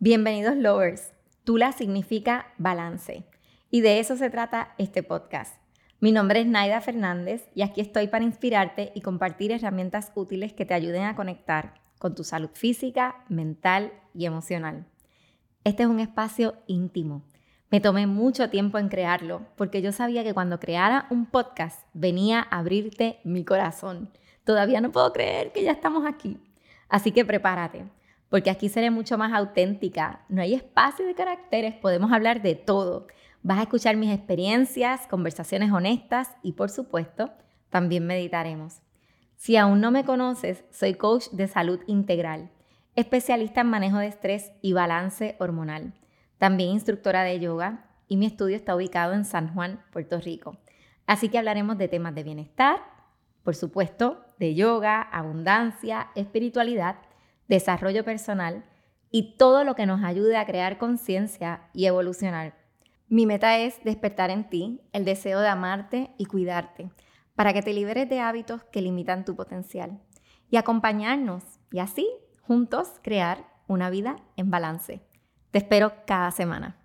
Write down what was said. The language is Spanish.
Bienvenidos lovers. Tula significa balance y de eso se trata este podcast. Mi nombre es Naida Fernández y aquí estoy para inspirarte y compartir herramientas útiles que te ayuden a conectar con tu salud física, mental y emocional. Este es un espacio íntimo. Me tomé mucho tiempo en crearlo porque yo sabía que cuando creara un podcast venía a abrirte mi corazón. Todavía no puedo creer que ya estamos aquí. Así que prepárate porque aquí seré mucho más auténtica. No hay espacio de caracteres, podemos hablar de todo. Vas a escuchar mis experiencias, conversaciones honestas y por supuesto, también meditaremos. Si aún no me conoces, soy coach de salud integral, especialista en manejo de estrés y balance hormonal, también instructora de yoga y mi estudio está ubicado en San Juan, Puerto Rico. Así que hablaremos de temas de bienestar, por supuesto, de yoga, abundancia, espiritualidad desarrollo personal y todo lo que nos ayude a crear conciencia y evolucionar. Mi meta es despertar en ti el deseo de amarte y cuidarte para que te liberes de hábitos que limitan tu potencial y acompañarnos y así juntos crear una vida en balance. Te espero cada semana.